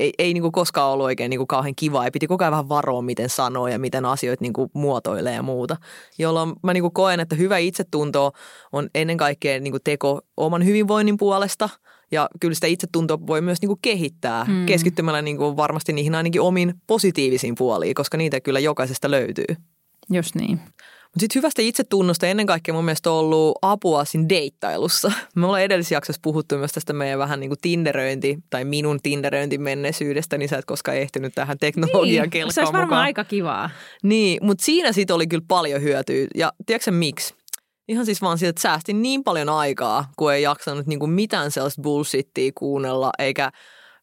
B: ei, ei niin kuin koskaan ollut oikein niin kuin kauhean kiva ja piti koko ajan vähän varoa, miten sanoo ja miten asioita niin kuin muotoilee ja muuta. Jolloin mä niin kuin koen, että hyvä itsetunto on ennen kaikkea niin kuin teko oman hyvinvoinnin puolesta ja kyllä sitä itsetuntoa voi myös niin kuin kehittää hmm. keskittymällä niin kuin varmasti niihin ainakin omiin positiivisiin puoliin, koska niitä kyllä jokaisesta löytyy.
D: Just niin.
B: Mutta sitten hyvästä itsetunnosta ennen kaikkea mun mielestä on ollut apua siinä deittailussa. Me ollaan edellisessä jaksossa puhuttu myös tästä meidän vähän niin kuin tinderöinti tai minun tinderöinti menneisyydestä, niin sä et koskaan ehtinyt tähän teknologian niin,
D: se olisi varmaan mukaan. aika kivaa.
B: Niin, mutta siinä sitten oli kyllä paljon hyötyä. Ja tiedätkö miksi? Ihan siis vaan siitä, että säästin niin paljon aikaa, kun ei jaksanut niin kuin mitään sellaista bullshittia kuunnella, eikä,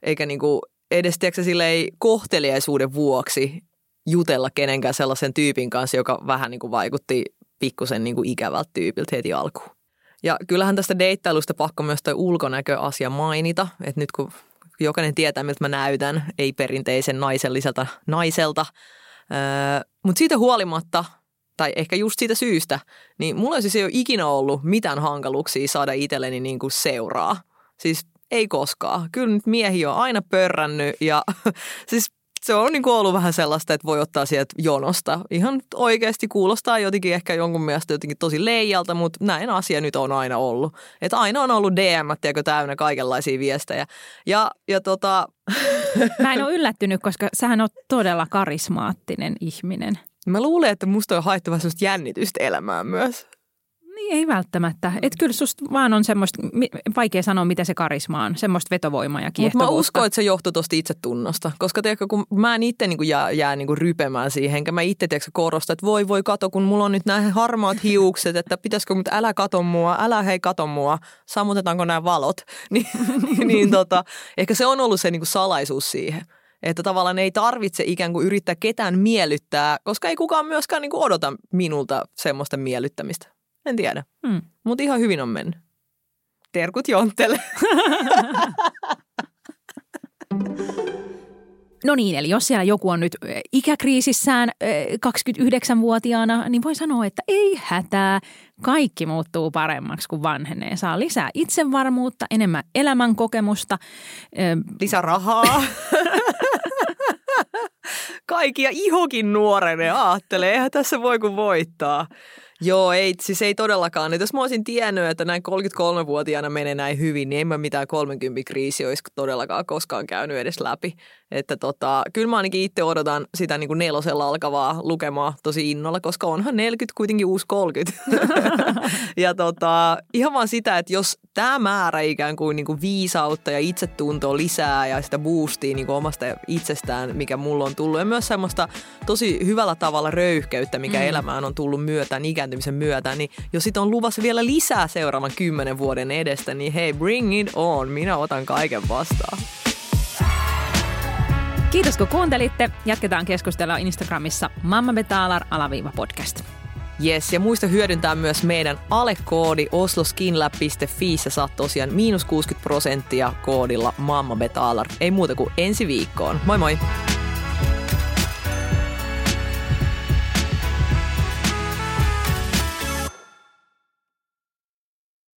B: eikä niin kuin edes tiedätkö, silleen kohteliaisuuden vuoksi jutella kenenkään sellaisen tyypin kanssa, joka vähän niin kuin vaikutti pikkusen niin ikävältä tyypiltä heti alkuun. Ja kyllähän tästä deittailusta pakko myös toi ulkonäköasia mainita, että nyt kun jokainen tietää, miltä mä näytän, ei perinteisen naiselliselta naiselta, öö, mutta siitä huolimatta, tai ehkä just siitä syystä, niin mulla siis ei ole ikinä ollut mitään hankaluuksia saada itselleni niin kuin seuraa. Siis ei koskaan. Kyllä nyt miehiä on aina pörrännyt ja siis se on niin ollut vähän sellaista, että voi ottaa sieltä jonosta. Ihan oikeasti kuulostaa jotenkin ehkä jonkun mielestä jotenkin tosi leijalta, mutta näin asia nyt on aina ollut. Että aina on ollut DM, tiedätkö, täynnä kaikenlaisia viestejä. Ja, ja tota...
D: Mä en ole yllättynyt, koska sähän on todella karismaattinen ihminen.
B: Mä luulen, että musta on haettu vähän jännitystä elämään myös.
D: Ei välttämättä. Et kyllä susta vaan on semmoista, vaikea sanoa mitä se karisma on, semmoista vetovoimaa ja
B: Mutta mä uskon, että se johtuu tuosta itsetunnosta. Koska tiedätkö, kun mä en itse niin jää, jää niin rypemään siihen, enkä mä itse tiedätkö, korosta, että voi voi kato, kun mulla on nyt nämä harmaat hiukset, että pitäisikö, mutta älä kato mua, älä hei kato mua, sammutetaanko nämä valot. Niin, niin tota, ehkä se on ollut se niin salaisuus siihen. Että tavallaan ei tarvitse ikään kuin yrittää ketään miellyttää, koska ei kukaan myöskään niin kuin odota minulta semmoista miellyttämistä. En tiedä. Hmm. Mutta ihan hyvin on mennyt. Terkut Jonttele.
D: No niin, eli jos siellä joku on nyt ikäkriisissään 29-vuotiaana, niin voi sanoa, että ei hätää. Kaikki muuttuu paremmaksi, kuin vanhenee. Saa lisää itsevarmuutta, enemmän elämänkokemusta.
B: Lisää rahaa. Kaikki ja ihokin nuorenee, aattelee, eihän tässä voi kuin voittaa. Joo, ei, siis ei todellakaan. Et jos mä olisin tiennyt, että näin 33-vuotiaana menee näin hyvin, niin en mä mitään 30 kriisi olisi todellakaan koskaan käynyt edes läpi. Että tota, kyllä mä ainakin itse odotan sitä niin kuin nelosella alkavaa lukemaa tosi innolla, koska onhan 40 kuitenkin uusi 30. ja tota, ihan vaan sitä, että jos tämä määrä ikään kuin, niin kuin viisautta ja itsetuntoa lisää ja sitä boostia niin kuin omasta itsestään, mikä mulla on tullut. Ja myös semmoista tosi hyvällä tavalla röyhkeyttä, mikä mm. elämään on tullut myötä, ikääntymisen myötä. Niin jos sit on luvassa vielä lisää seuraavan kymmenen vuoden edestä, niin hei, bring it on. Minä otan kaiken vastaan.
D: Kiitos kun kuuntelitte. Jatketaan keskustelua Instagramissa Mamma Betalar alaviiva podcast.
B: Yes, ja muista hyödyntää myös meidän alekoodi osloskinlab.fi. Sä saat tosiaan miinus 60 prosenttia koodilla Mamma Betalar. Ei muuta kuin ensi viikkoon. Moi moi!